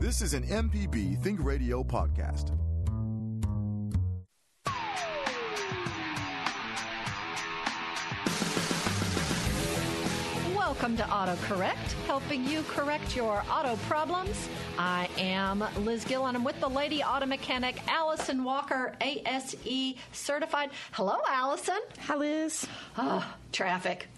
This is an MPB Think Radio podcast. Welcome to AutoCorrect, helping you correct your auto problems. I am Liz Gill, and I'm with the lady auto mechanic, Allison Walker, ASE certified. Hello, Allison. Hi, Liz. Oh, traffic.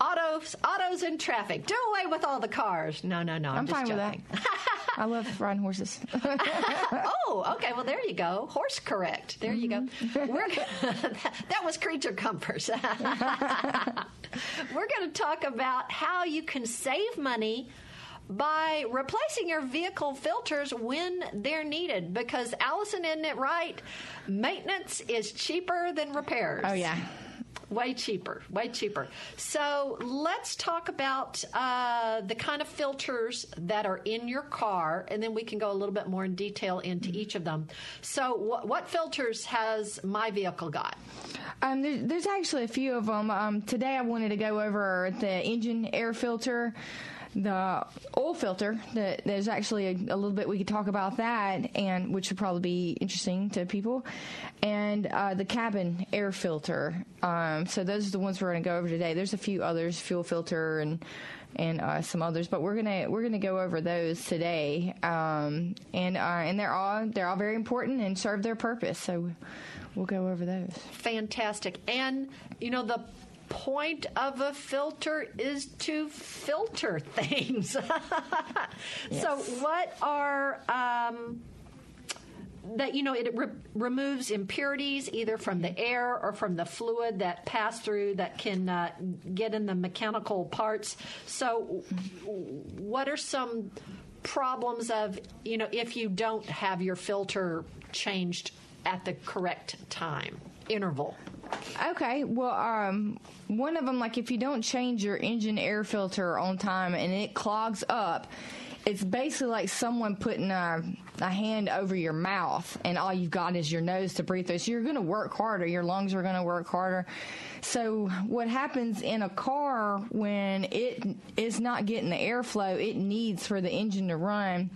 Autos, autos and traffic. Do away with all the cars. No, no, no. I'm, I'm just fine joking. with that. I love riding horses. oh, okay. Well, there you go. Horse correct. There you go. Mm-hmm. We're, that was creature comforts. We're going to talk about how you can save money by replacing your vehicle filters when they're needed. Because, Allison, isn't it right? Maintenance is cheaper than repairs. Oh, yeah. Way cheaper, way cheaper. So let's talk about uh, the kind of filters that are in your car, and then we can go a little bit more in detail into each of them. So, wh- what filters has my vehicle got? Um, there, there's actually a few of them. Um, today I wanted to go over the engine air filter, the oil filter. That there's actually a, a little bit we could talk about that, and which would probably be interesting to people, and uh, the cabin air filter. Um, so those are the ones we're going to go over today. There's a few others, fuel filter and and uh, some others, but we're gonna we're gonna go over those today, um, and uh, and they're all they're all very important and serve their purpose. So we'll go over those. Fantastic. And, you know, the point of a filter is to filter things. So, what are. Um, that you know it re- removes impurities either from the air or from the fluid that pass through that can uh, get in the mechanical parts. So, what are some problems of you know if you don't have your filter changed at the correct time interval? Okay, well, um, one of them, like if you don't change your engine air filter on time and it clogs up, it's basically like someone putting a, a hand over your mouth and all you've got is your nose to breathe through. So you're going to work harder. Your lungs are going to work harder. So what happens in a car when it is not getting the airflow it needs for the engine to run?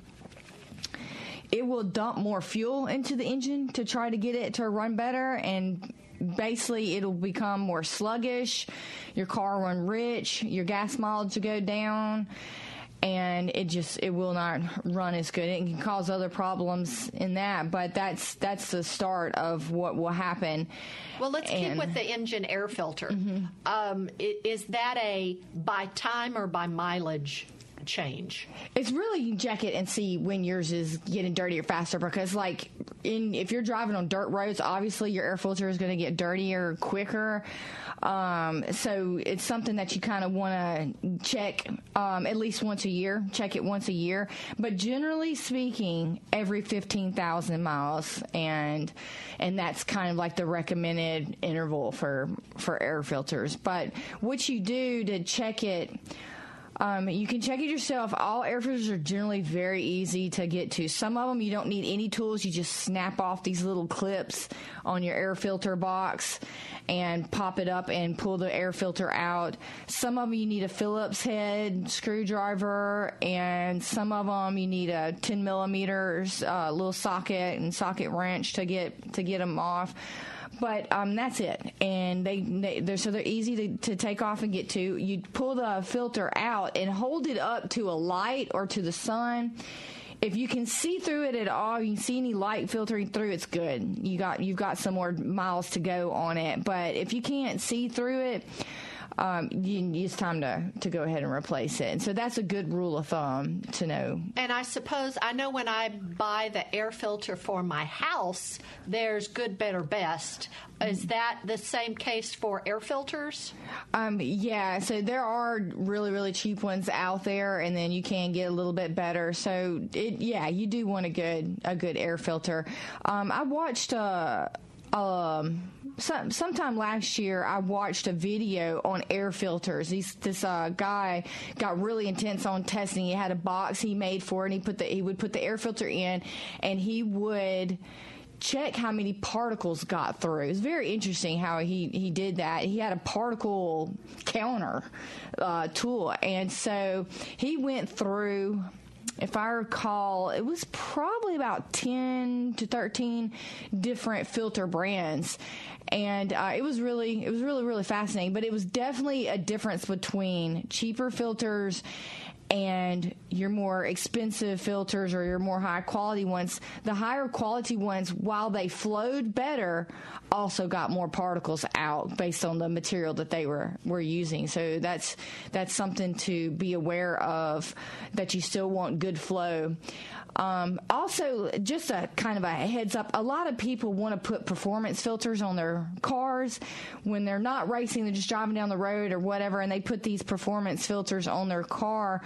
it will dump more fuel into the engine to try to get it to run better and basically it'll become more sluggish your car will run rich your gas mileage will go down and it just it will not run as good. It can cause other problems in that but that's that's the start of what will happen. Well, let's keep with the engine air filter. Um, is that a by time or by mileage change? It's really you check it and see when yours is getting dirtier faster because like in if you're driving on dirt roads, obviously your air filter is going to get dirtier quicker. Um, so it's something that you kind of want to check um, at least once a year. Check it once a year, but generally speaking, every fifteen thousand miles, and and that's kind of like the recommended interval for for air filters. But what you do to check it. Um, you can check it yourself. All air filters are generally very easy to get to. Some of them you don't need any tools. You just snap off these little clips on your air filter box and pop it up and pull the air filter out. Some of them you need a Phillips head screwdriver, and some of them you need a 10 millimeters uh, little socket and socket wrench to get to get them off but um, that's it. And they, they they're so they're easy to, to take off and get to. You pull the filter out and hold it up to a light or to the sun. If you can see through it at all, you can see any light filtering through, it's good. You got you've got some more miles to go on it. But if you can't see through it, um, you, it's time to, to go ahead and replace it. And so that's a good rule of thumb to know. And I suppose I know when I buy the air filter for my house, there's good, better, best. Is that the same case for air filters? Um, yeah, so there are really, really cheap ones out there, and then you can get a little bit better. So, it, yeah, you do want a good a good air filter. Um, I watched uh, um, some, sometime last year, I watched a video on air filters. These, this uh, guy got really intense on testing. He had a box he made for it, and he put the he would put the air filter in, and he would check how many particles got through. It was very interesting how he, he did that. He had a particle counter uh, tool, and so he went through if I recall, it was probably about 10 to 13 different filter brands. And uh, it was really, it was really, really fascinating. But it was definitely a difference between cheaper filters and your more expensive filters or your more high quality ones, the higher quality ones, while they flowed better, also got more particles out based on the material that they were, were using. So that's that's something to be aware of that you still want good flow. Um, also, just a kind of a heads up, a lot of people want to put performance filters on their cars when they're not racing, they're just driving down the road or whatever, and they put these performance filters on their car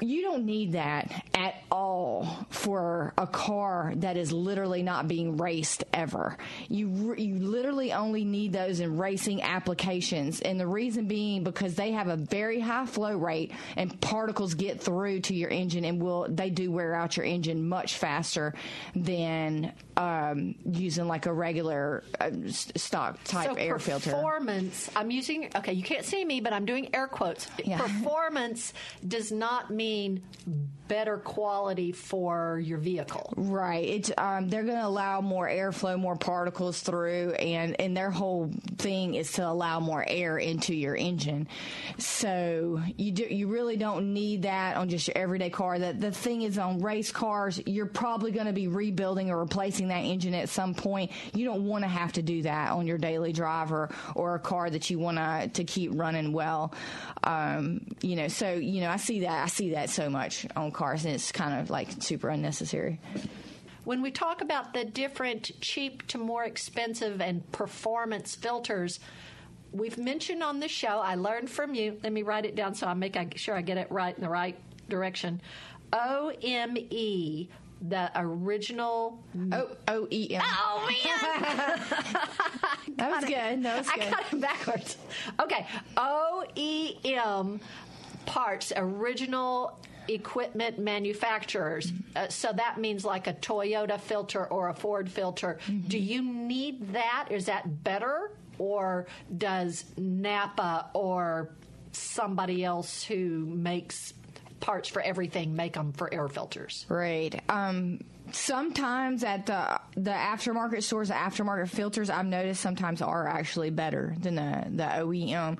you don't need that at all for a car that is literally not being raced ever. You you literally only need those in racing applications, and the reason being because they have a very high flow rate, and particles get through to your engine, and will they do wear out your engine much faster than um, using like a regular uh, stock type so air filter. Performance. I'm using. Okay, you can't see me, but I'm doing air quotes. Yeah. Performance does not mean better quality for your vehicle. Right. It's um, they're going to allow more airflow, more particles through, and and their whole thing is to allow more air into your engine. So you do you really don't need that on just your everyday car. That the thing is on race cars, you're probably going to be rebuilding or replacing that engine at some point. You don't want to have to do that on your daily driver or a car that you want to to keep running well. Um, you know, so you know, I see that I see that so much on cars, and it's kind of like super unnecessary. When we talk about the different cheap to more expensive and performance filters, we've mentioned on the show, I learned from you. Let me write it down so I make sure I get it right in the right direction. OME, the original. O O E M. Oh man, that was good. That was good. I got it backwards. Okay, OEM parts, original equipment manufacturers. Uh, so that means like a Toyota filter or a Ford filter. Mm-hmm. Do you need that? Is that better? Or does NAPA or somebody else who makes parts for everything make them for air filters? Right. Um, sometimes at the the aftermarket stores, the aftermarket filters I've noticed sometimes are actually better than the the OEM.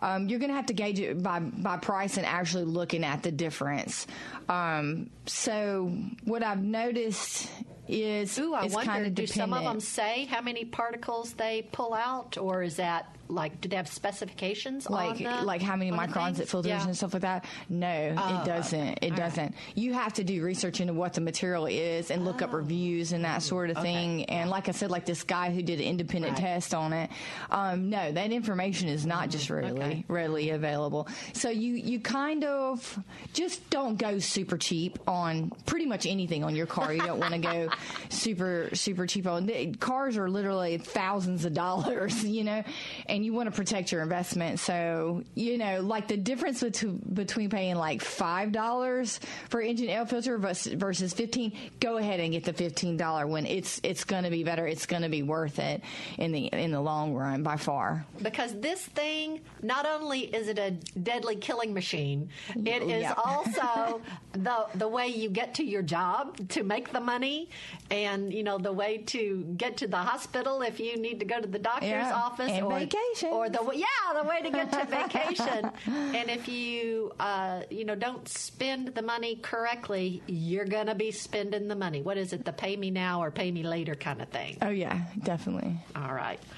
Um, you're going to have to gauge it by by price and actually looking at the difference. Um, so what I've noticed is Ooh, I it's wonder, kind of do some of them say how many particles they pull out, or is that like, do they have specifications like on the, like how many microns it filters Yeah. and stuff like that. No, it doesn't. It doesn't. You have to do research into what the material is and look up reviews and that sort of thing. And like I said, like this guy who did an independent Right. test on it. Um, no, that information is not just readily Okay. readily available. So you you kind of just don't go super cheap on pretty much anything on your car. You don't want to go super super cheap on the, cars are literally thousands of dollars, you know, and you want to protect your investment. So you know, like the difference between between paying like five dollars for engine air filter versus, versus fifteen. Go ahead and get the fifteen dollar one. It's it's going to be better. It's going to be worth it in the in the long run by far. because this thing not only is it a deadly killing machine it is Yeah. also the the way you get to your job to make the money and you know the way to get to the hospital if you need to go to the doctor's Yeah, office and or vacations. or the yeah the way to get to vacation and if you uh, you know don't spend the money correctly you're gonna be spending the money what is it the pay me now or pay me later kind of thing Oh yeah, definitely. all right.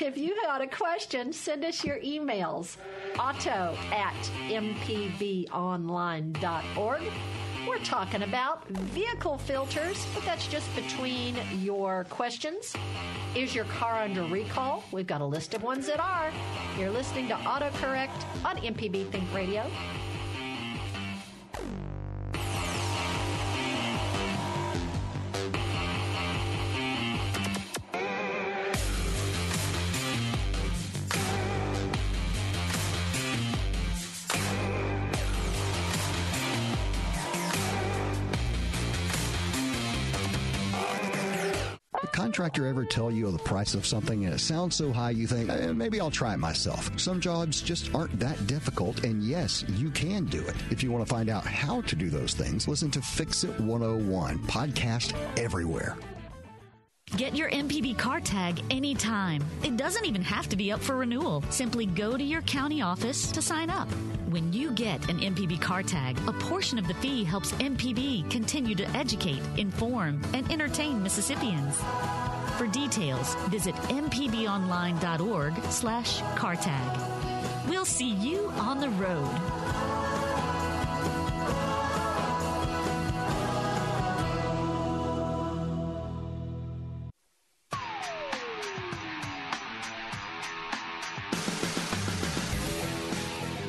If you got a question, send us your emails. Auto at mpbonline.org. We're talking about vehicle filters, but that's just between your questions. Is your car under recall? We've got a list of ones that are. You're listening to AutoCorrect on MPB Think Radio. Contractor ever tell you the price of something and it sounds so high you think, eh, maybe I'll try it myself? Some jobs just aren't that difficult, and yes, you can do it. If you want to find out how to do those things, listen to Fix It 101, podcast everywhere. Get your MPB car tag anytime. It doesn't even have to be up for renewal. Simply go to your county office to sign up. When you get an MPB car tag, a portion of the fee helps MPB continue to educate, inform, and entertain Mississippians. For details, visit mpbonline.org slash. We'll see you on the road.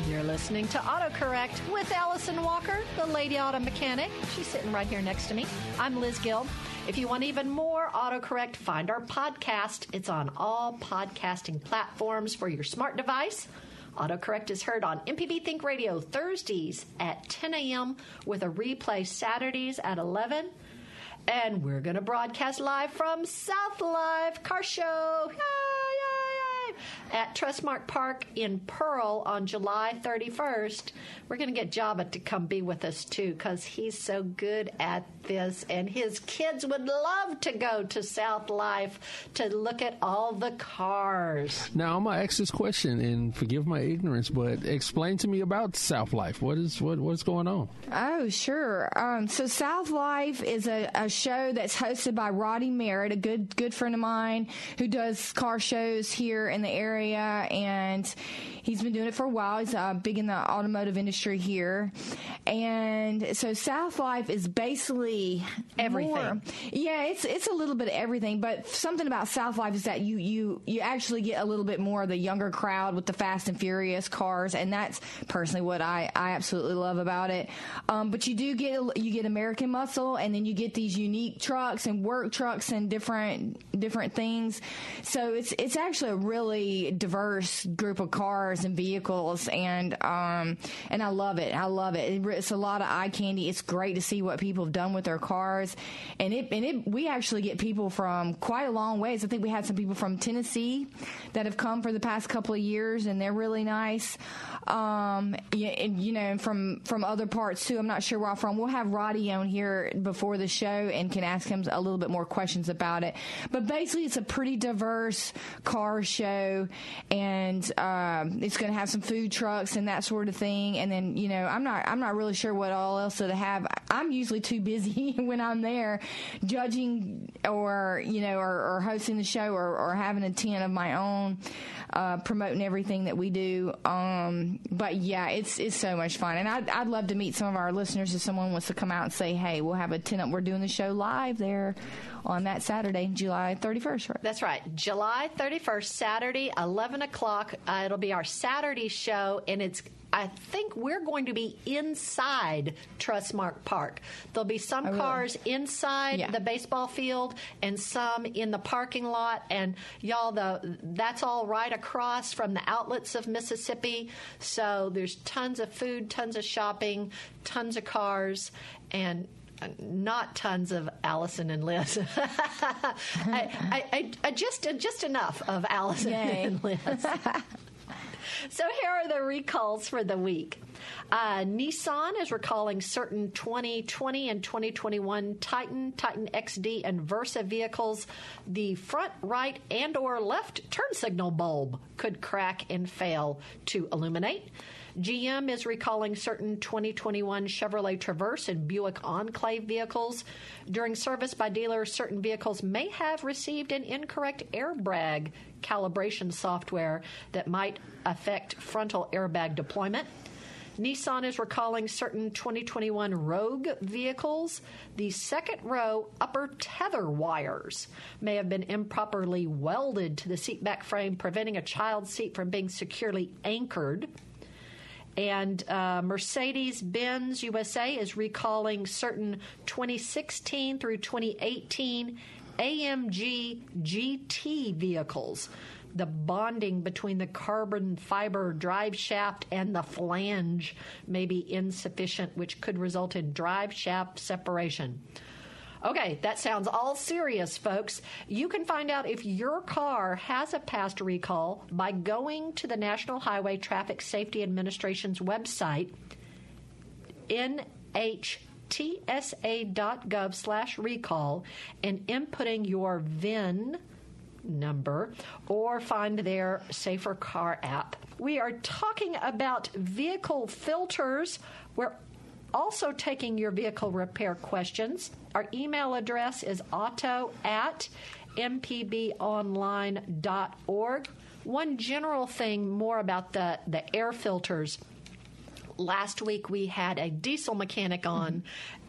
You're listening to AutoCorrect with Allison Walker, the lady auto mechanic. She's sitting right here next to me. I'm Liz Gill. If you want even more AutoCorrect, find our podcast. It's on all podcasting platforms for your smart device. AutoCorrect is heard on MPB Think Radio Thursdays at 10 a.m. with a replay Saturdays at 11. And we're going to broadcast live from South Life Car Show. Yay, yay, yay. At Trustmark Park in Pearl on July 31st. We're going to get Jabba to come be with us too because he's so good at this. And his kids would love to go to South Life to look at all the cars. Now I'm gonna ask this question and forgive my ignorance, but explain to me about South Life. What is what what's going on? Oh, sure. Um, so South Life is a, a show that's hosted by Roddy Merritt, a good good friend of mine who does car shows here in the area, and he's been doing it for a while. He's uh, big in the automotive industry here, and so South Life is basically Everything. more- yeah, it's it's a little bit of everything, but something about South Life is that you you you actually get a little bit more of the younger crowd with the Fast and Furious cars, and that's personally what I I absolutely love about it. Um, but you do get you get American Muscle, and then you get these unique trucks and work trucks and different different things. So it's it's actually a really diverse group of cars and vehicles, and um and I love it. I love it. It- It's a lot of eye candy. It's great to see what people have done with their cars, and it and it we actually get people from quite a long ways. I think we had some people from Tennessee that have come for the past couple of years, and they're really nice. Um, and, you know, and from from other parts too. I'm not sure where I'm from. We'll have Roddy on here before the show and can ask him a little bit more questions about it. But basically, it's a pretty diverse car show, and um, it's going to have some food trucks and that sort of thing. And then, you know, I'm not I'm not really sure what all else to have. I'm usually too busy when I'm there judging or you know or, or hosting the show or, or having a tent of my own uh, promoting everything that we do um, but yeah it's it's so much fun and I'd, I'd love to meet some of our listeners if someone wants to come out and say hey we'll have a tent up we're doing the show live there on that Saturday July 31st right That's right. July 31st, Saturday, 11 o'clock. Uh, it'll be our Saturday show, and it's. I think we're going to be inside Trustmark Park. There'll be some Oh, really? cars inside Yeah. the baseball field and some in the parking lot. And y'all, the that's all right across from the outlets of Mississippi. So there's tons of food, tons of shopping, tons of cars, and uh, not tons of Allison and Liz. I, I, I, I just just enough of Allison Yay. and Liz. So here are the recalls for the week. Uh, Nissan is recalling certain 2020 and 2021 Titan, Titan XD, and Versa vehicles. The front right and or left turn signal bulb could crack and fail to illuminate. GM is recalling certain 2021 Chevrolet Traverse and Buick Enclave vehicles. During service by dealers, certain vehicles may have received an incorrect airbag calibration software that might affect frontal airbag deployment. Nissan is recalling certain 2021 Rogue vehicles. The second row upper tether wires may have been improperly welded to the seatback frame, preventing a child's seat from being securely anchored. And uh, Mercedes Benz USA is recalling certain 2016 through 2018 AMG GT vehicles. The bonding between the carbon fiber drive shaft and the flange may be insufficient, which could result in drive shaft separation. Okay, that sounds all serious, folks. You can find out if your car has a past recall by going to the National Highway Traffic Safety Administration's website, nhtsa.gov slash recall, and inputting your VIN number or find their Safer Car app. We are talking about vehicle filters. We're also taking your vehicle repair questions. Our email address is auto at mpbonline.org. One general thing more about the, the air filters. Last week we had a diesel mechanic on,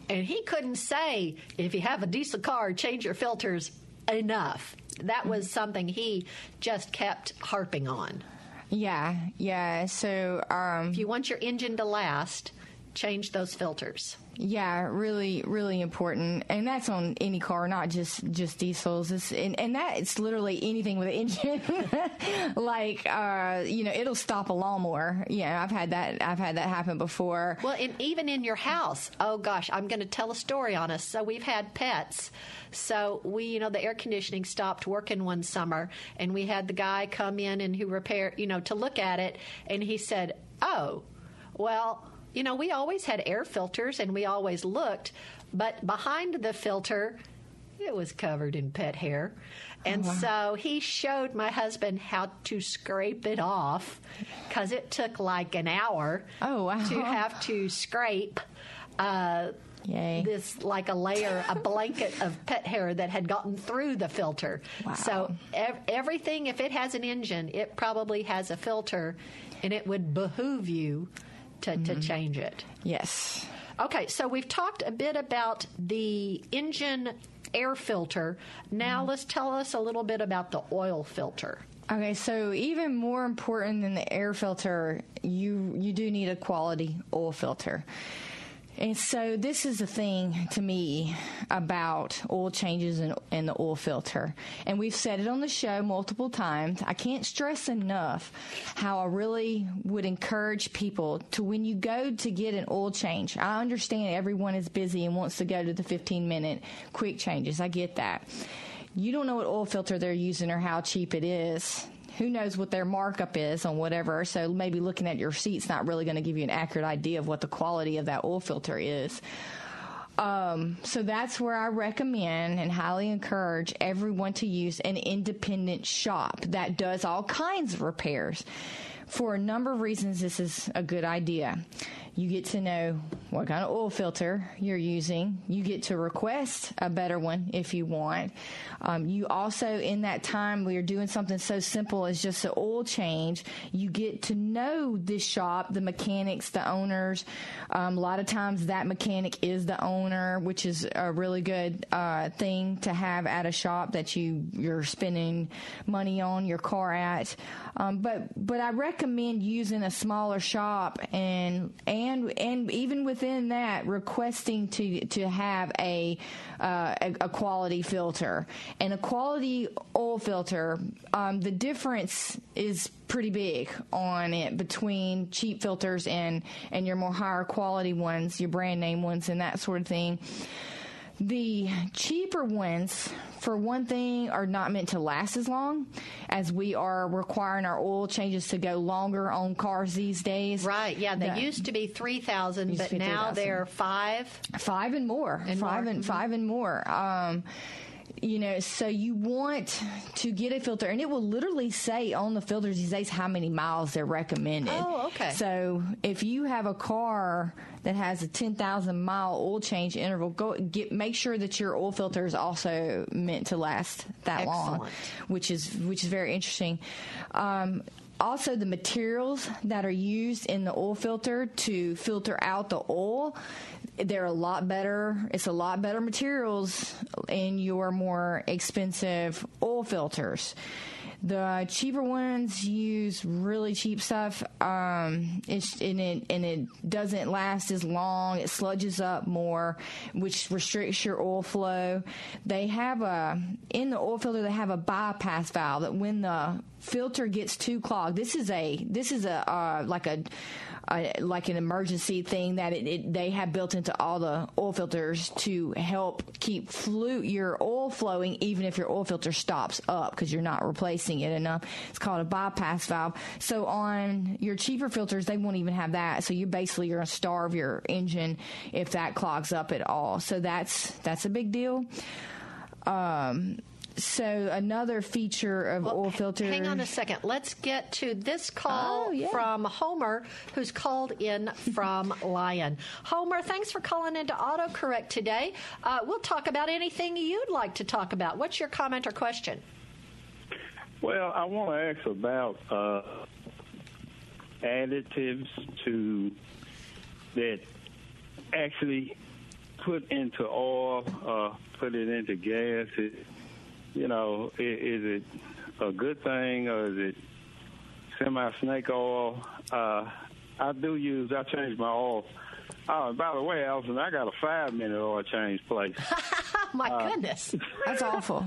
and he couldn't say, if you have a diesel car, change your filters enough. That was something he just kept harping on. Yeah, yeah. So, um, If you want your engine to last, change those filters. Yeah, really, really important, and that's on any car, not just just diesels. It's, and, and that it's literally anything with an engine. like, uh, you know, it'll stop a lawnmower. Yeah, I've had that. I've had that happen before. Well, and even in your house. Oh gosh, I'm going to tell a story on us. So we've had pets. So we, you know, the air conditioning stopped working one summer, and we had the guy come in and who repair, you know, to look at it, and he said, "Oh, well." You know, we always had air filters and we always looked, but behind the filter, it was covered in pet hair. And so he showed my husband how to scrape it off because it took like an hour Oh, wow. to have to scrape uh, Yay. this like a layer, a blanket of pet hair that had gotten through the filter. Wow. So ev- everything, if it has an engine, it probably has a filter, and it would behoove you to, Mm-hmm. to change it. Yes. Okay, so we've talked a bit about the engine air filter. Now Mm-hmm. let's tell us a little bit about the oil filter. Okay, so even more important than the air filter, you you do need a quality oil filter. And so this is the thing to me about oil changes in, in the oil filter. And we've said it on the show multiple times. I can't stress enough how I really would encourage people to when you go to get an oil change. I understand everyone is busy and wants to go to the 15 minute quick changes. I get that. You don't know what oil filter they're using or how cheap it is who knows what their markup is on whatever. So maybe looking at your receipt's not really going to give you an accurate idea of what the quality of that oil filter is. Um, so that's where I recommend and highly encourage everyone to use an independent shop that does all kinds of repairs. For a number of reasons, this is a good idea. You get to know what kind of oil filter you're using. You get to request a better one if you want. Um, you also, in that time, we are doing something so simple as just an oil change. You get to know this shop, the mechanics, the owners. Um, a lot of times, that mechanic is the owner, which is a really good uh, thing to have at a shop that you you're spending money on your car at. Um, but but I recommend using a smaller shop and and and even within that, requesting to to have a uh, a, a quality filter and a quality oil filter. Um, the difference is pretty big on it between cheap filters and and your more higher quality ones, your brand name ones, and that sort of thing. The cheaper ones, for one thing, are not meant to last as long as we are requiring our oil changes to go longer on cars these days. Right, yeah, they The- used to be 3,000, but now 3,000. they're 5. five and more And five more. and Mhm. five and more um you know so you want to get a filter and it will literally say on the filters these days how many miles they're recommended. Oh, okay. so if you have a car that has a 10,000 mile oil change interval go get make sure that your oil filter is also meant to last that long which is which is very interesting. Um also, the materials that are used in the oil filter to filter out the oil, they're a lot better. It's a lot better materials in your more expensive oil filters. The cheaper ones use really cheap stuff. Um, and it and it doesn't last as long. It sludges up more, which restricts your oil flow. They have a in the oil filter. They have a bypass valve that when the filter gets too clogged, this is a this is a uh, like a uh, like an emergency thing that it, it, they have built into all the oil filters to help keep flu- your oil flowing, even if your oil filter stops up because you're not replacing it enough. It's called a bypass valve. So on your cheaper filters, they won't even have that. So you basically you're going to starve your engine if that clogs up at all. So that's that's a big deal. Um, so another feature of Well, oil h- filters. Hang on a second. Let's get to this call Oh, yeah. from Homer, who's called in from Lyon. Homer, thanks for calling into AutoCorrect today. Uh, we'll talk about anything you'd like to talk about. What's your comment or question? Well, I want to ask about uh, additives to that actually put into oil, uh, put it into gas. It, you know, i is it a good thing or is it semi-snake oil? Uh, I do use. I change my oil. Oh, and by the way, Allison, I got a five-minute oil change place. My Uh, goodness. That's awful.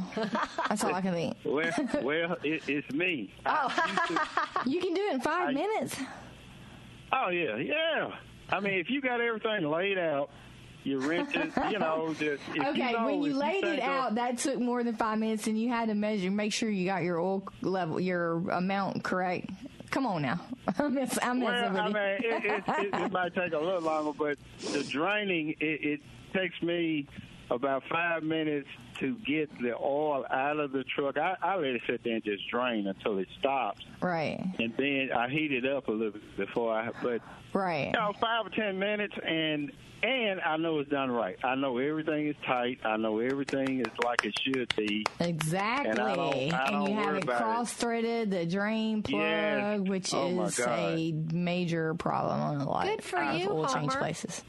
That's all I can think. well, well, it, it's me. Oh, You can do it in five I- minutes. Oh yeah, yeah. I mean, if you got everything laid out, you rent it. You know, the, if you Okay, know, when you laid it think of- out, that took more than five minutes, and you had to measure, make sure you got your oil level, your amount correct. Come on now, I'm mess- I'm well, I mean, it, it, it, it might take a little longer, but the draining it, it takes me about five minutes to get the oil out of the truck. I, I let it sit there and just drain until it stops, right, and then I heat it up a little bit before I. But right. you know, five or ten minutes, and and I know it's done right. I know everything is tight. I know everything is like it should be. Exactly. And I don't- I don't you have worry it it. cross threaded, the drain plug, Yes. which Oh, is a major problem on a lot Good for of you, oil change places.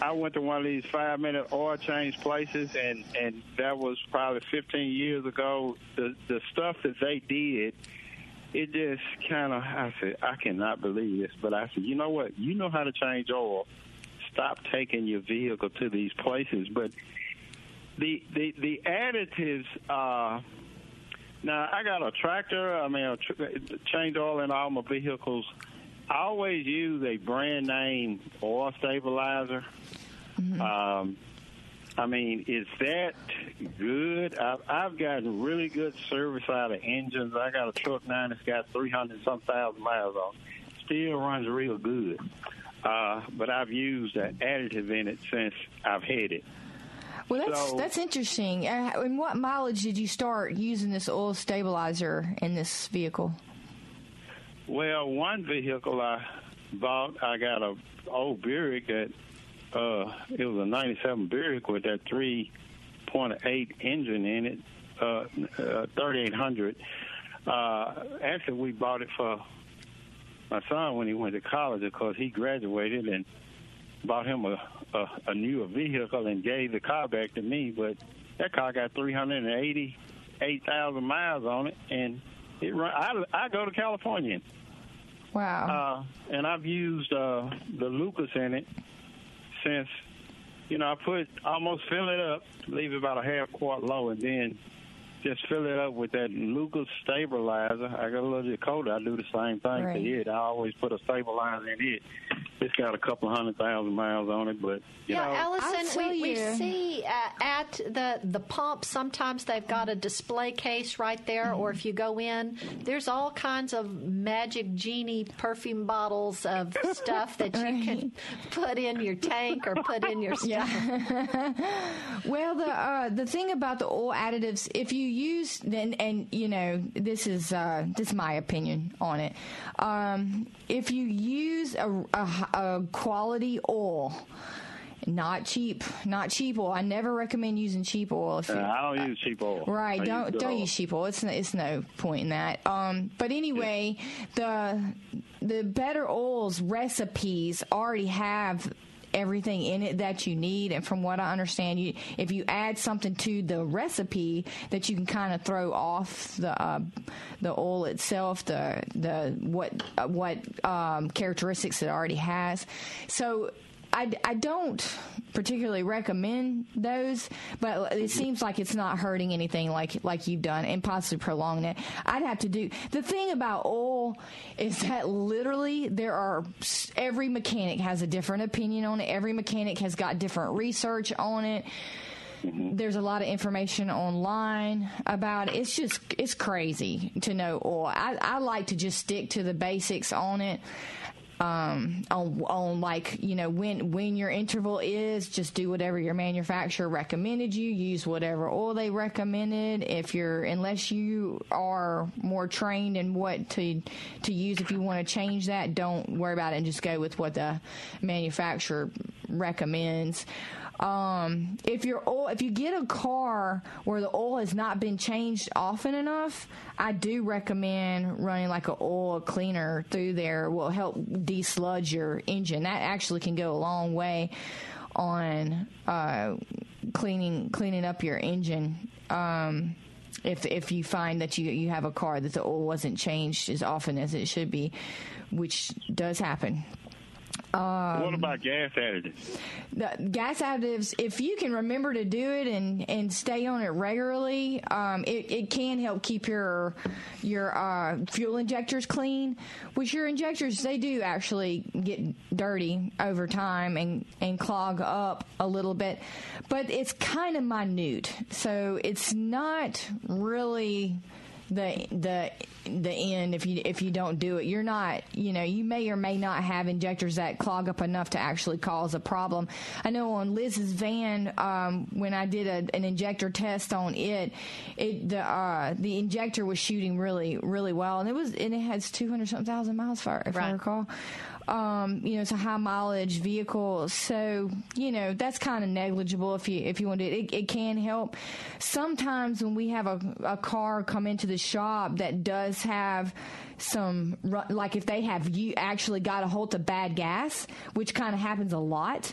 I went to one of these five minute oil change places, and and that was probably 15 years ago. The the stuff that they did, it just kind of. I said, I cannot believe this, but I said, you know what? You know how to change oil. Stop taking your vehicle to these places, but the the the additives. uh now I got a tractor. I mean, a tr- change oil in all my vehicles. I always use a brand name oil stabilizer. Um, I mean, is that good? I've, I've gotten really good service out of engines. I got a truck now that's got 300 some thousand miles on it. Still runs real good. Uh, but I've used an additive in it since I've had it. Well, that's So- that's interesting. Uh, and what mileage did you start using this oil stabilizer in this vehicle? Well, one vehicle I bought, I got a old Buick that uh, it was a '97 Buick with that 3.8 engine in it, uh, uh, 3800. Uh, actually, we bought it for my son when he went to college because he graduated and bought him a, a, a newer vehicle and gave the car back to me. But that car got 388,000 miles on it, and it run. I, I go to California. Wow. Uh, and I've used uh, the Lucas in it since, you know, I put almost fill it up, leave it about a half quart low, and then just fill it up with that Lucas stabilizer. I got a little Dakota. I do the same thing Right. to it. I always put a stabilizer in it. It's got a couple hundred thousand miles on it, but you yeah, know, Allison, tell we, we you. see uh, at the the pump sometimes they've got a display case right there, or if you go in, there's all kinds of magic genie perfume bottles of stuff that you can put in your tank or put in your stuff. Well, the uh, the thing about the oil additives, if you use and and you know this is uh, this is my opinion on it. Um, if you use a, a, a quality oil, not cheap, not cheap oil. I never recommend using cheap oil. If you, uh, I don't use cheap oil. Right. I don't use don't oil. use sheep oil. It's no, it's no point in that. Um, but anyway, the the better oils recipes already have everything in it that you need. And from what i understand you if you add something to the recipe that you can kind of throw off the uh, the oil itself the the what what um, characteristics it already has. So I, I don't particularly recommend those, but it seems like it's not hurting anything like like you've done and possibly prolonging it. I'd have to do the thing about oil is that literally there are every mechanic has a different opinion on it. Every mechanic has got different research on it. Mm-hmm. There's a lot of information online about it. It's just it's crazy to know oil. I, I like to just stick to the basics on it um, on on like you know when when your interval is, just do whatever your manufacturer recommended you. Use whatever oil they recommended. If you're unless you are more trained in what to to use, if you want to change that, don't worry about it and just go with what the manufacturer recommends. Um, if your oil, if you get a car where the oil has not been changed often enough, I do recommend running like an oil cleaner through there. Will help desludge your engine. That actually can go a long way on uh, cleaning cleaning up your engine. Um, if if you find that you you have a car that the oil wasn't changed as often as it should be, which does happen um, what about gas additives? The gas additives, if you can remember to do it and, and stay on it regularly, um, it, it can help keep your your uh, fuel injectors clean. Which your injectors, they do actually get dirty over time and, and clog up a little bit, but it's kind of minute, so it's not really the the the end if you if you don't do it. You're not, you know, you may or may not have injectors that clog up enough to actually cause a problem. I know on Liz's van, um, when I did a, an injector test on it, it the uh, the injector was shooting really really well, and it was and it has 200 something thousand miles, I, if right. I recall. Um, you know, it's a high mileage vehicle, so you know that's kind of negligible if you if you want to. It, it can help. Sometimes when we have a, a car come into the shop that does have some like if they have you actually got a hold of bad gas, which kind of happens a lot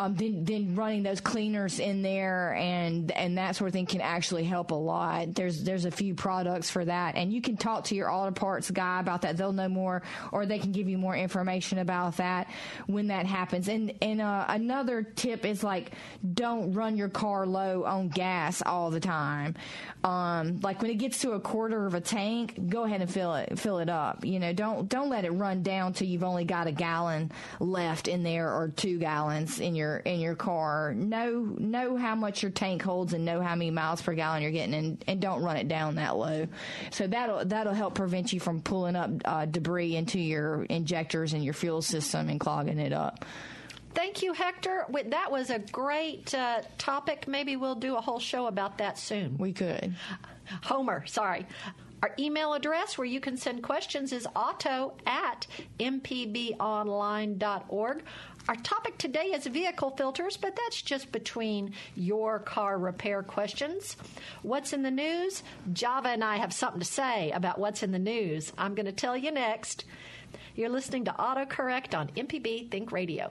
um, then then running those cleaners in there and and that sort of thing can actually help a lot. There's there's a few products for that, and you can talk to your auto parts guy about that. They'll know more, or they can give you more information about that when that happens. And and uh, another tip is like don't run your car low on gas all the time. Um, like when it gets to a quarter of a tank, go ahead and fill it fill it up. You know, don't don't let it run down till you've only got a gallon left in there or two gallons in your in your car. Know know how much your tank holds and know how many miles per gallon you're getting, and, and don't run it down that low. So that'll that'll help prevent you from pulling up uh, debris into your injectors and your fuel system and clogging it up. Thank you, Hector. That was a great uh, topic. Maybe we'll do a whole show about that soon. We could. Homer, sorry. Our email address where you can send questions is auto at mpbonline.org. Our topic today is vehicle filters, but that's just between your car repair questions. What's in the news? Java and I have something to say about what's in the news. I'm going to tell you next. You're listening to AutoCorrect on MPB Think Radio.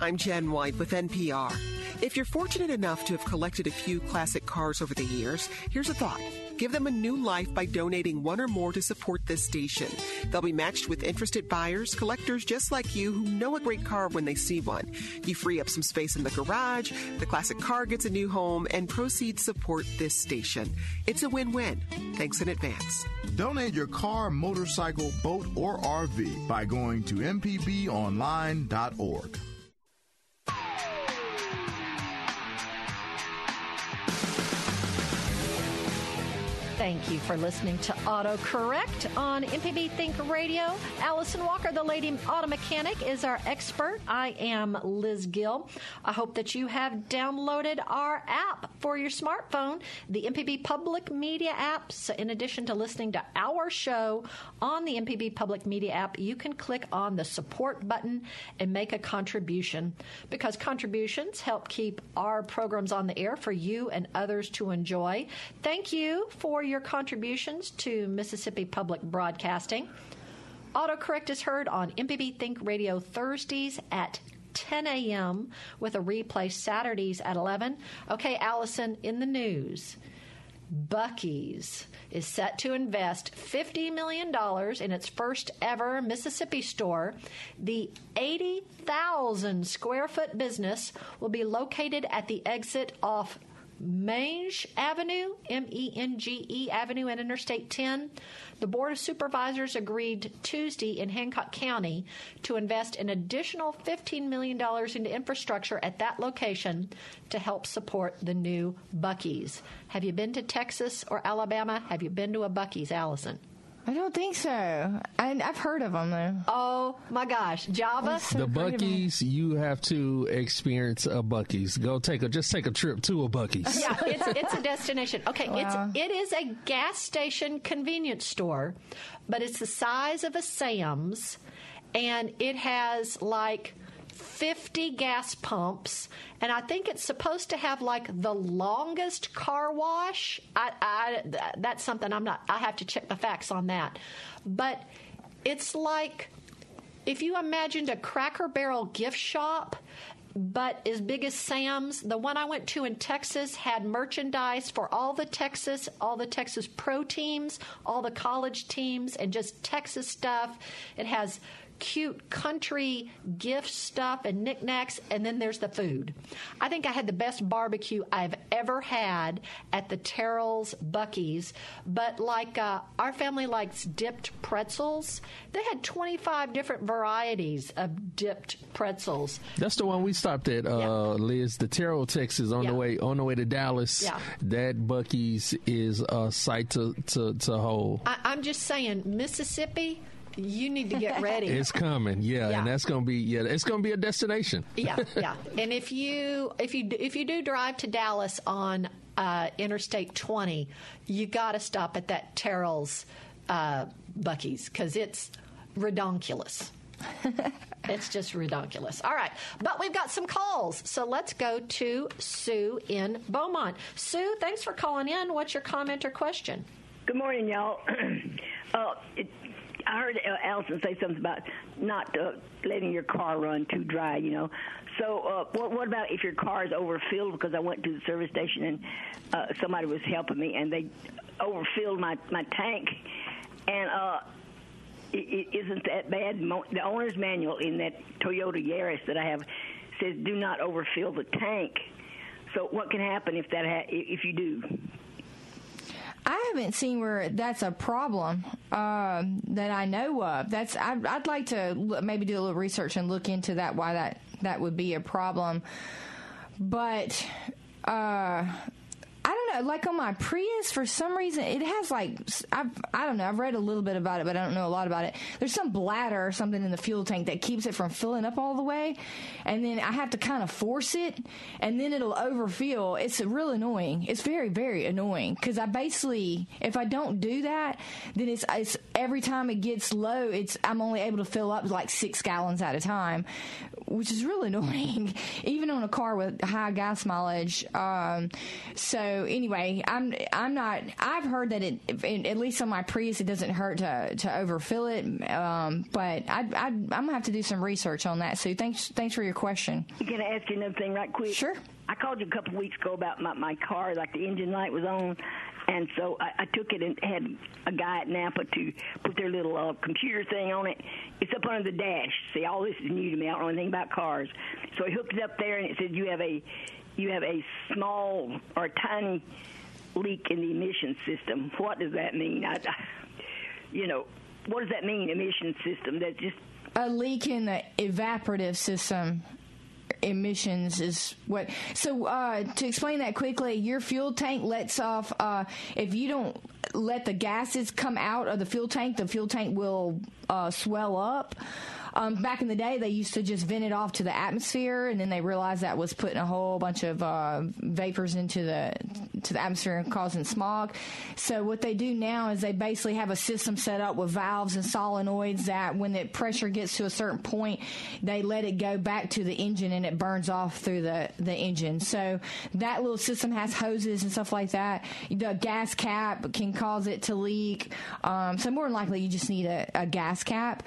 I'm Jen White with NPR. If you're fortunate enough to have collected a few classic cars over the years, here's a thought. Give them a new life by donating one or more to support this station. They'll be matched with interested buyers, collectors just like you who know a great car when they see one. You free up some space in the garage, the classic car gets a new home, and proceeds support this station. It's a win win. Thanks in advance. Donate your car, motorcycle, boat, or RV by going to mpbonline.org. Thank you for listening to AutoCorrect on MPB Think Radio. Allison Walker, the lady auto mechanic, is our expert. I am Liz Gill. I hope that you have downloaded our app for your smartphone, the MPB Public Media app. So in addition to listening to our show on the MPB Public Media app, you can click on the support button and make a contribution because contributions help keep our programs on the air for you and others to enjoy. Thank you for your contributions to Mississippi Public Broadcasting. Autocorrect is heard on MPB Think Radio Thursdays at 10 a.m. with a replay Saturdays at 11. Okay, Allison, in the news. Buc-ee's is set to invest $50 million in its first ever Mississippi store. The 80,000 square foot business will be located at the exit off Menge Avenue, M E N G E Avenue, and Interstate 10. The Board of Supervisors agreed Tuesday in Hancock County to invest an additional $15 million into infrastructure at that location to help support the new Buc-ee's. Have you been to Texas or Alabama? Have you been to a Buc-ee's, Allison? I don't think so. And I've heard of them though. Oh my gosh, Java. So the great of 'em. Buc-ee's, you have to experience a Buc-ee's. Go take a just take a trip to a Buc-ee's. yeah, it's it's a destination. Okay, Wow. it's it is a gas station convenience store, but it's the size of a Sam's, and it has like. 50 gas pumps, and I think it's supposed to have like the longest car wash. I, I, that's something I'm not, I have to check the facts on that. But it's like if you imagined a Cracker Barrel gift shop, but as big as Sam's, the one I went to in Texas had merchandise for all the Texas, all the Texas pro teams, all the college teams, and just Texas stuff. It has cute country gift stuff and knickknacks, and then there's the food. I think I had the best barbecue I've ever had at the Terrell's Buc-ee's, but like uh, our family likes dipped pretzels. They had 25 different varieties of dipped pretzels. That's the one we stopped at, uh, Liz. The Terrell, Texas, on Yeah. the way on the way to Dallas. Yeah. That Buc-ee's is a sight to to, to hold. I, I'm just saying, Mississippi, you need to get ready. It's coming, yeah, Yeah. and that's gonna be yeah, it's gonna be a destination. yeah, yeah. And if you if you if you do drive to Dallas on uh, Interstate 20, you got to stop at that Terrell's uh, Buc-ee's because it's redonkulous. it's just redonkulous. All right, but we've got some calls, so let's go to Sue in Beaumont. Sue, thanks for calling in. What's your comment or question? Good morning, y'all. uh, it, I heard Allison say something about not uh, letting your car run too dry, you know. So, uh, what, what about if your car is overfilled? Because I went to the service station and uh, somebody was helping me, and they overfilled my my tank, and uh, it, it isn't that bad. The owner's manual in that Toyota Yaris that I have says do not overfill the tank. So, what can happen if that ha- if you do? I haven't seen where that's a problem um, that I know of. That's I, I'd like to maybe do a little research and look into that why that that would be a problem. But uh, Like on my Prius, for some reason, it has like I've, I don't know. I've read a little bit about it, but I don't know a lot about it. There's some bladder or something in the fuel tank that keeps it from filling up all the way, and then I have to kind of force it, and then it'll overfill. It's real annoying. It's very very annoying because I basically if I don't do that, then it's it's every time it gets low, it's I'm only able to fill up like six gallons at a time, which is really annoying, even on a car with high gas mileage. Um, so anyway, I'm I'm not. I've heard that it, at least on my Prius, it doesn't hurt to to overfill it. Um, but I, I I'm gonna have to do some research on that. So thanks thanks for your question. Can I ask you another thing right quick? Sure. I called you a couple of weeks ago about my, my car, like the engine light was on. And so I, I took it and had a guy at NAPA to put their little uh, computer thing on it. It's up under the dash. See, all this is new to me. I don't know anything about cars. So he hooked it up there, and it said you have a you have a small or tiny leak in the emission system. What does that mean? I, you know, what does that mean? Emission system? That just A leak in the evaporative system. emissions is what. So uh, to explain that quickly, your fuel tank lets off. Uh, if you don't let the gases come out of the fuel tank, the fuel tank will uh, swell up. Um, back in the day, they used to just vent it off to the atmosphere, and then they realized that was putting a whole bunch of uh, vapors into the to the atmosphere and causing smog. So what they do now is they basically have a system set up with valves and solenoids that when the pressure gets to a certain point, they let it go back to the engine and it burns off through the the engine. So that little system has hoses and stuff like that. The gas cap can cause it to leak. Um, so more than likely, you just need a, a gas cap.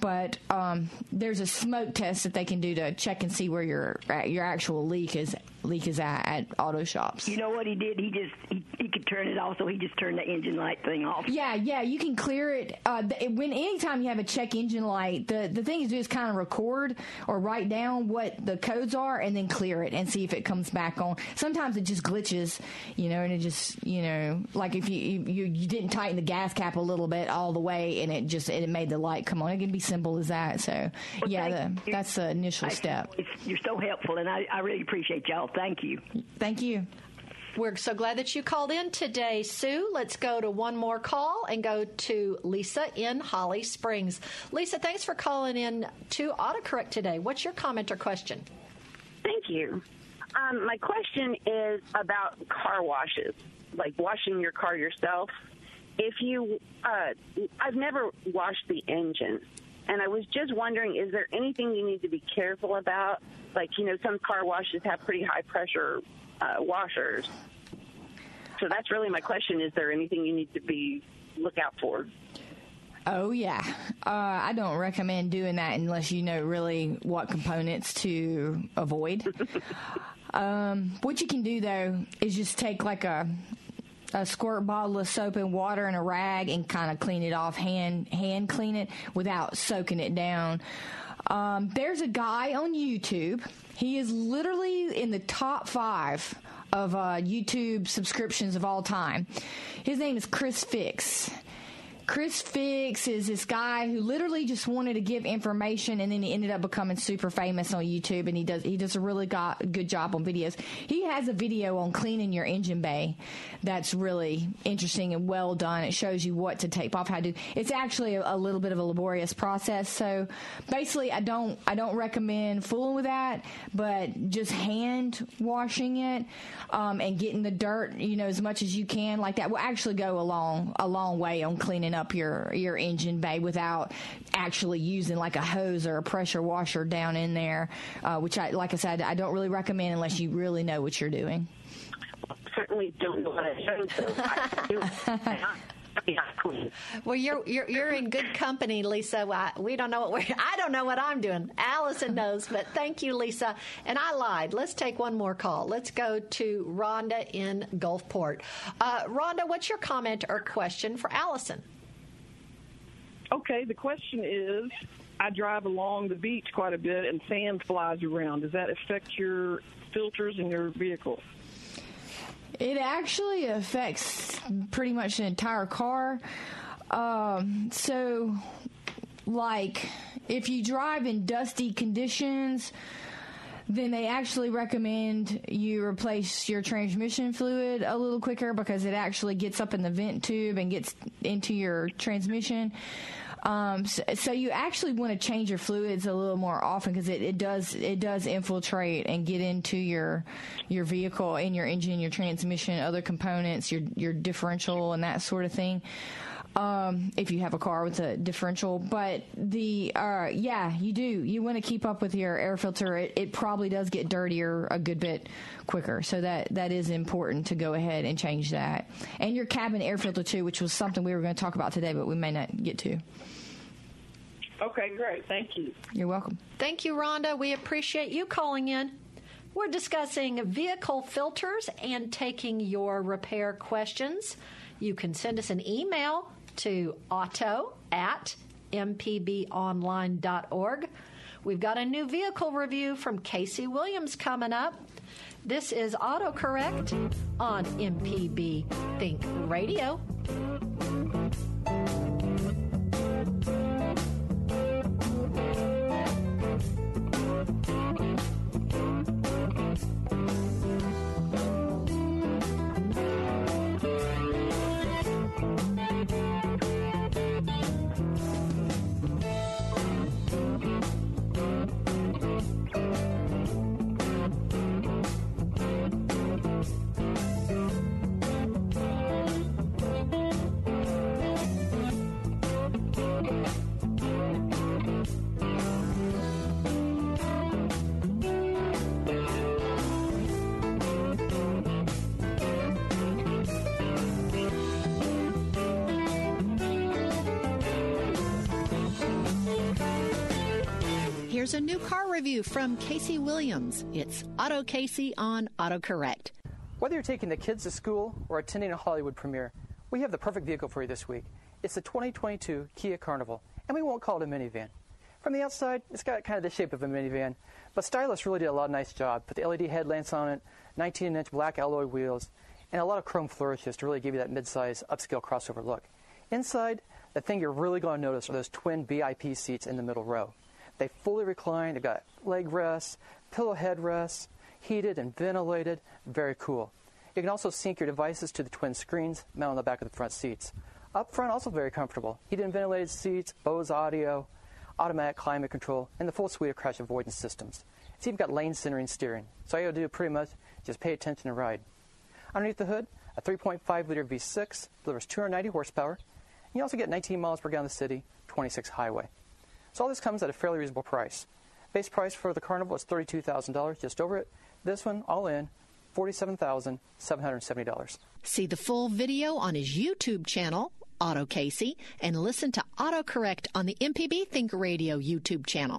But um, Um, there's a smoke test that they can do to check and see where your your actual leak is leak is at at auto shops. You know what he did? He just he, he could turn it off, so he just turned the engine light thing off. Yeah, yeah, you can clear it. Uh, th- when anytime you have a check engine light, the the thing you do is just kind of record or write down what the codes are and then clear it and see if it comes back on. Sometimes it just glitches, you know, and it just you know like if you you, you didn't tighten the gas cap a little bit all the way and it just it made the light come on. It can be simple as that. So Well, yeah, the, that's the initial I- step. You're so helpful, and I, I really appreciate y'all. Thank you. Thank you. We're so glad that you called in today, Sue. Let's go to one more call and go to Lisa in Holly Springs. Lisa, thanks for calling in to AutoCorrect today. What's your comment or question? Thank you. Um, my question is about car washes, like washing your car yourself. If you, uh, I've never washed the engine, and I was just wondering, is there anything you need to be careful about? Like, you know, some car washes have pretty high pressure uh, washers. So that's really my question. Is there anything you need to be look out for? Oh yeah, uh, I don't recommend doing that unless you know really what components to avoid. um, what you can do though is just take like a a squirt bottle of soap and water and a rag and kind of clean it off hand hand clean it without soaking it down. Um, there's a guy on YouTube. He is literally in the top five of uh, YouTube subscriptions of all time. His name is Chris Fix. Chris Fix is this guy who literally just wanted to give information, and then he ended up becoming super famous on YouTube. And he does he does a really got, good job on videos. He has a video on cleaning your engine bay that's really interesting and well done. It shows you what to tape off, how to. It's actually a, a little bit of a laborious process. So basically, I don't I don't recommend fooling with that, but just hand washing it um, and getting the dirt, you know, as much as you can, like that will actually go a long a long way on cleaning up your your engine bay without actually using like a hose or a pressure washer down in there, uh, which I like I said I don't really recommend unless you really know what you're doing. Certainly don't know what I showed, so I do. Well, you're you're you're in good company, Lisa. I, we don't know what we're. I don't know what I'm doing. Allison knows, but thank you, Lisa. And I lied. Let's take one more call. Let's go to Rhonda in Gulfport. Uh, Rhonda, what's your comment or question for Allison? Okay, the question is I drive along the beach quite a bit and sand flies around. Does that affect your filters in your vehicle? It actually affects pretty much the entire car. Um, so, like, if you drive in dusty conditions, then they actually recommend you replace your transmission fluid a little quicker because it actually gets up in the vent tube and gets into your transmission. Um, so, so you actually want to change your fluids a little more often because it, it does it does infiltrate and get into your your vehicle and your engine, your transmission, other components, your your differential and that sort of thing. Um, if you have a car with a differential, but the uh, yeah, you do. You want to keep up with your air filter. It, it probably does get dirtier a good bit quicker, so that that is important to go ahead and change that. And your cabin air filter too, which was something we were going to talk about today, but we may not get to. Okay, great. Thank you. You're welcome. Thank you, Rhonda. We appreciate you calling in. We're discussing vehicle filters and taking your repair questions. You can send us an email to auto at mpbonline.org. We've got a new vehicle review from Casey Williams coming up. This is AutoCorrect on MPB Think Radio. Here's a new car review from Casey Williams. It's Auto Casey on AutoCorrect. Whether you're taking the kids to school or attending a Hollywood premiere, we have the perfect vehicle for you this week. It's the 2022 Kia Carnival, and we won't call it a minivan. From the outside, it's got kind of the shape of a minivan, but stylists really did a lot of nice job. Put the LED headlamps on it, 19-inch black alloy wheels, and a lot of chrome flourishes to really give you that mid-size upscale crossover look. Inside, the thing you're really going to notice are those twin VIP seats in the middle row. They fully recline. They've got leg rests, pillow head rests, heated and ventilated. Very cool. You can also sync your devices to the twin screens mounted on the back of the front seats. Up front, also very comfortable. Heated and ventilated seats, Bose audio, automatic climate control, and the full suite of crash avoidance systems. It's even got lane centering steering. So all you gotta do pretty much just pay attention and ride. Underneath the hood, a 3.5 liter V6 delivers 290 horsepower. You also get 19 miles per gallon in the city, 26 highway. So all this comes at a fairly reasonable price. Base price for the Carnival is $32,000, just over it. This one, all in, $47,770. See the full video on his YouTube channel, Auto Casey, and listen to AutoCorrect on the MPB Think Radio YouTube channel.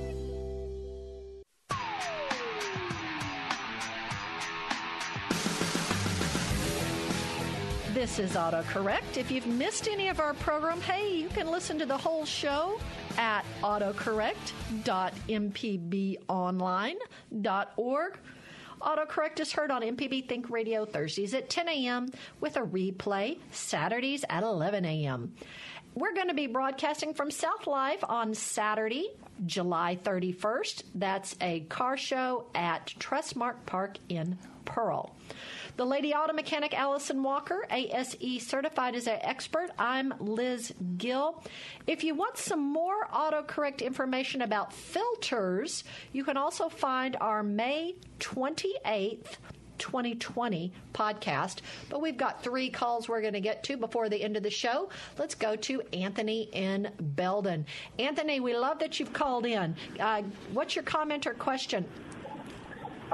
This is AutoCorrect. If you've missed any of our program, hey, you can listen to the whole show at autocorrect.mpbonline.org. AutoCorrect is heard on MPB Think Radio Thursdays at 10 a.m. with a replay Saturdays at 11 a.m. We're going to be broadcasting from South Life on Saturday, July 31st. That's a car show at Trustmark Park in Pearl. The Lady Auto Mechanic Allison Walker, ASE certified as an expert. I'm Liz Gill. If you want some more autocorrect information about filters, you can also find our May 28th 2020 podcast. But we've got three calls we're going to get to before the end of the show. Let's go to Anthony in Belden. Anthony, we love that you've called in. Uh, what's your comment or question?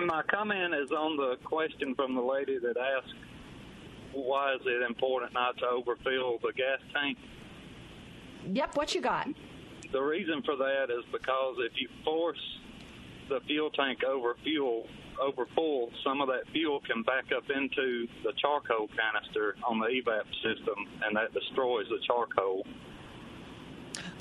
My comment is on the question from the lady that asked, why is it important not to overfill the gas tank? Yep, what you got? The reason for that is because if you force the fuel tank over fuel over full, some of that fuel can back up into the charcoal canister on the evap system, and that destroys the charcoal.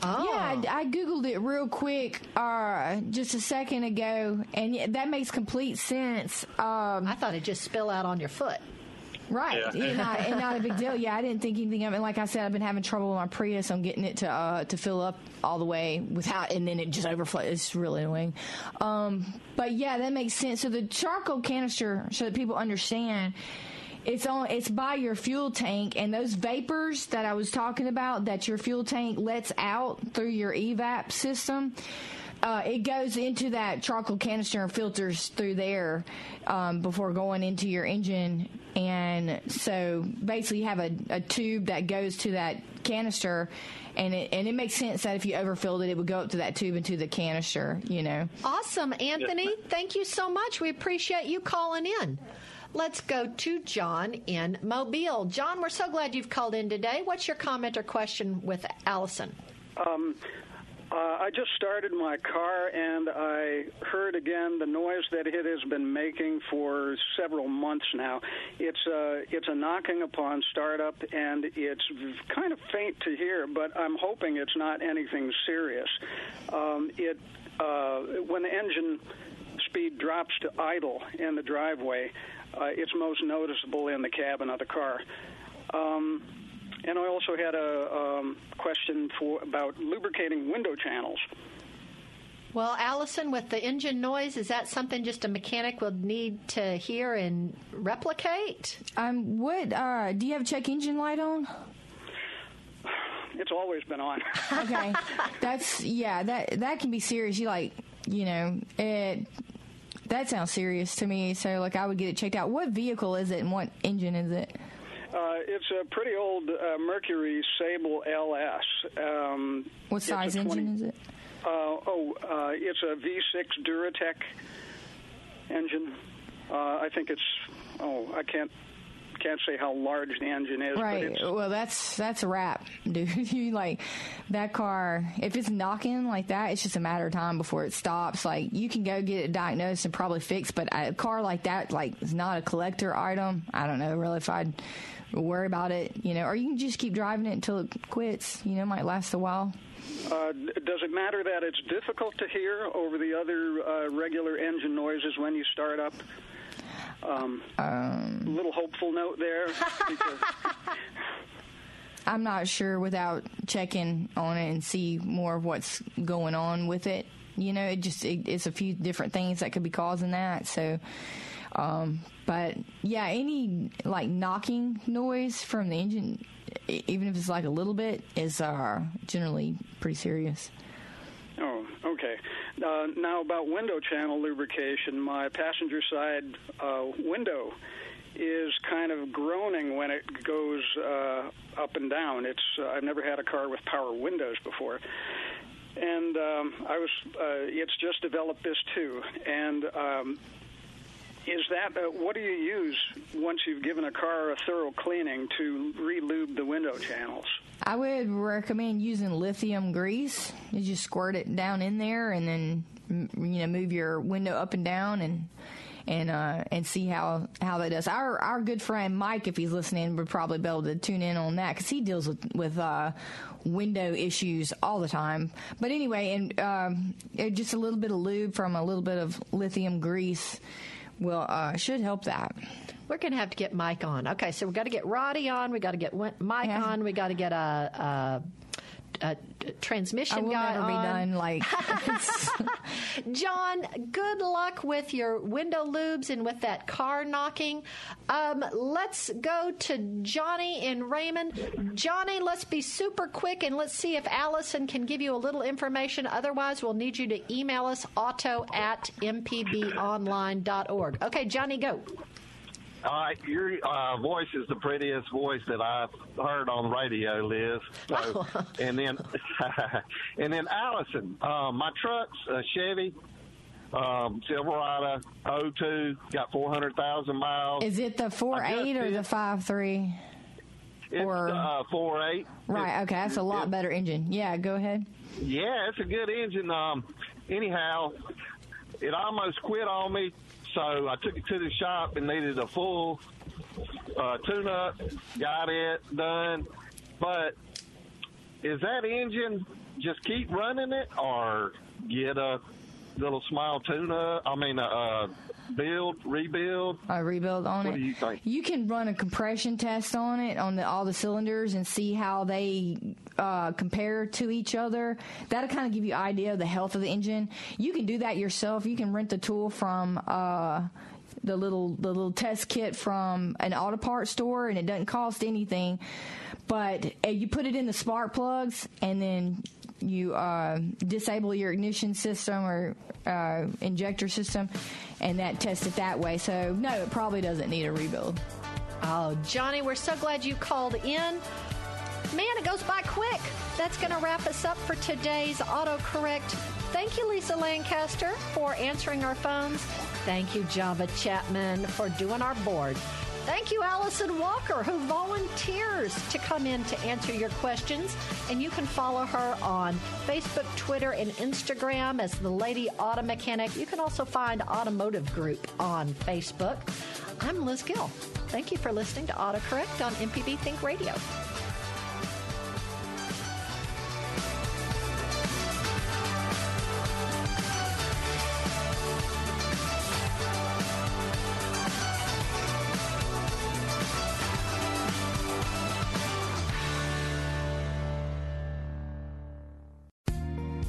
Oh. Yeah, I, I, googled it real quick uh, just a second ago, and that makes complete sense. Um, I thought it just spill out on your foot. Right, yeah. and, not, and, not, a big deal. Yeah, I didn't think anything of it. Like I said, I've been having trouble with my Prius on getting it to uh, to fill up all the way without, and then it just overflows. It's really annoying. Um, but yeah, that makes sense. So the charcoal canister, so that people understand, it's on it's by your fuel tank and those vapors that I was talking about that your fuel tank lets out through your evap system uh, it goes into that charcoal canister and filters through there um, before going into your engine. And so basically, you have a, a tube that goes to that canister, and it and it makes sense that if you overfilled it, it would go up to that tube into the canister. You know. Awesome, Anthony. Thank you so much. We appreciate you calling in. Let's go to John in Mobile. John, we're so glad you've called in today. What's your comment or question with Allison? Um, uh, I just started my car and I heard again the noise that it has been making for several months now. It's a it's a knocking upon startup and it's kind of faint to hear, but I'm hoping it's not anything serious. Um, it uh, when the engine speed drops to idle in the driveway, uh, it's most noticeable in the cabin of the car. Um, and I also had a um, question for about lubricating window channels. Well, Allison, with the engine noise, is that something just a mechanic will need to hear and replicate? Um, what uh, do you have check engine light on? It's always been on. okay, that's yeah. That that can be serious. You like, you know, it. That sounds serious to me. So, like, I would get it checked out. What vehicle is it, and what engine is it? Uh, it's a pretty old uh, Mercury Sable LS. Um, What size 20 engine is it? Uh, oh, uh, it's a V6 Duratec engine. Uh, I think it's. Oh, I can't can't say how large the engine is, but Right. Well, that's that's a wrap, dude. you like that car. If it's knocking like that, it's just a matter of time before it stops. Like you can go get it diagnosed and probably fixed, but a car like that, like, is not a collector item. I don't know really if I'd worry about it. You know, or you can just keep driving it until it quits. You know, it might last a while. Uh, does it matter that it's difficult to hear over the other uh, regular engine noises when you start up? Um, little hopeful note there. I'm not sure without checking on it and see more of what's going on with it. You know, it just it, it's a few different things that could be causing that. So, um, but yeah, any like knocking noise from the engine, even if it's like a little bit, is uh, generally pretty serious. Oh, okay. Uh, now about window channel lubrication, my passenger side uh, window is kind of groaning when it goes uh, up and down. It's uh, I've never had a car with power windows before, and um, I was uh, it's just developed this too. And um, is that uh, what do you use once you've given a car a thorough cleaning to re-lube the window channels? I would recommend using lithium grease. You just squirt it down in there, and then you know move your window up and down, and and uh, and see how how that does. Our our good friend Mike, if he's listening, would probably be able to tune in on that because he deals with with uh, window issues all the time. But anyway, and um, just a little bit of lube from a little bit of lithium grease will uh, should help that. We're going to have to get Mike on. Okay, so we got to get Roddy on. We got to get Mike on. We got to get a, a, a transmission I will guy never be done. Like John, good luck with your window lubes and with that car knocking. Um, let's go to Johnny and Raymond. Johnny, let's be super quick and let's see if Allison can give you a little information. Otherwise, we'll need you to email us auto at mpbonline.org. Okay, Johnny, go. Right, your uh, voice is the prettiest voice that I've heard on radio, Liz. So, and then, and then Allison, uh, my truck's a Chevy um, Silverado 02, got four hundred thousand miles. Is it the four eight or the five three? It's or- uh, four eight. Right. Okay, that's a lot better engine. Yeah, go ahead. Yeah, it's a good engine. Um, anyhow, it almost quit on me, so I took it to the shop and needed a full uh, tune-up. Got it done, but is that engine just keep running it, or get a little small tune-up? I mean, uh, build, rebuild. A rebuild on What it. What do you think? You can run a compression test on it on the, all the cylinders and see how they uh, compare to each other. That'll kind of give you idea of the health of the engine. You can do that yourself. You can rent the tool from. Uh, the little the little test kit from an auto parts store and it doesn't cost anything but uh, you put it in the spark plugs and then you uh, disable your ignition system or uh, injector system and that tests it that way so no it probably doesn't need a rebuild Oh, Johnny, we're so glad you called in. Man, it goes by quick. That's going to wrap us up for today's autocorrect. Thank you, Lisa Lancaster, for answering our phones. Thank you, Java Chapman, for doing our board. Thank you, Allison Walker, who volunteers to come in to answer your questions. And you can follow her on Facebook, Twitter, and Instagram as the Lady Auto Mechanic. You can also find Automotive Group on Facebook. I'm Liz Gill. Thank you for listening to AutoCorrect on MPB Think Radio.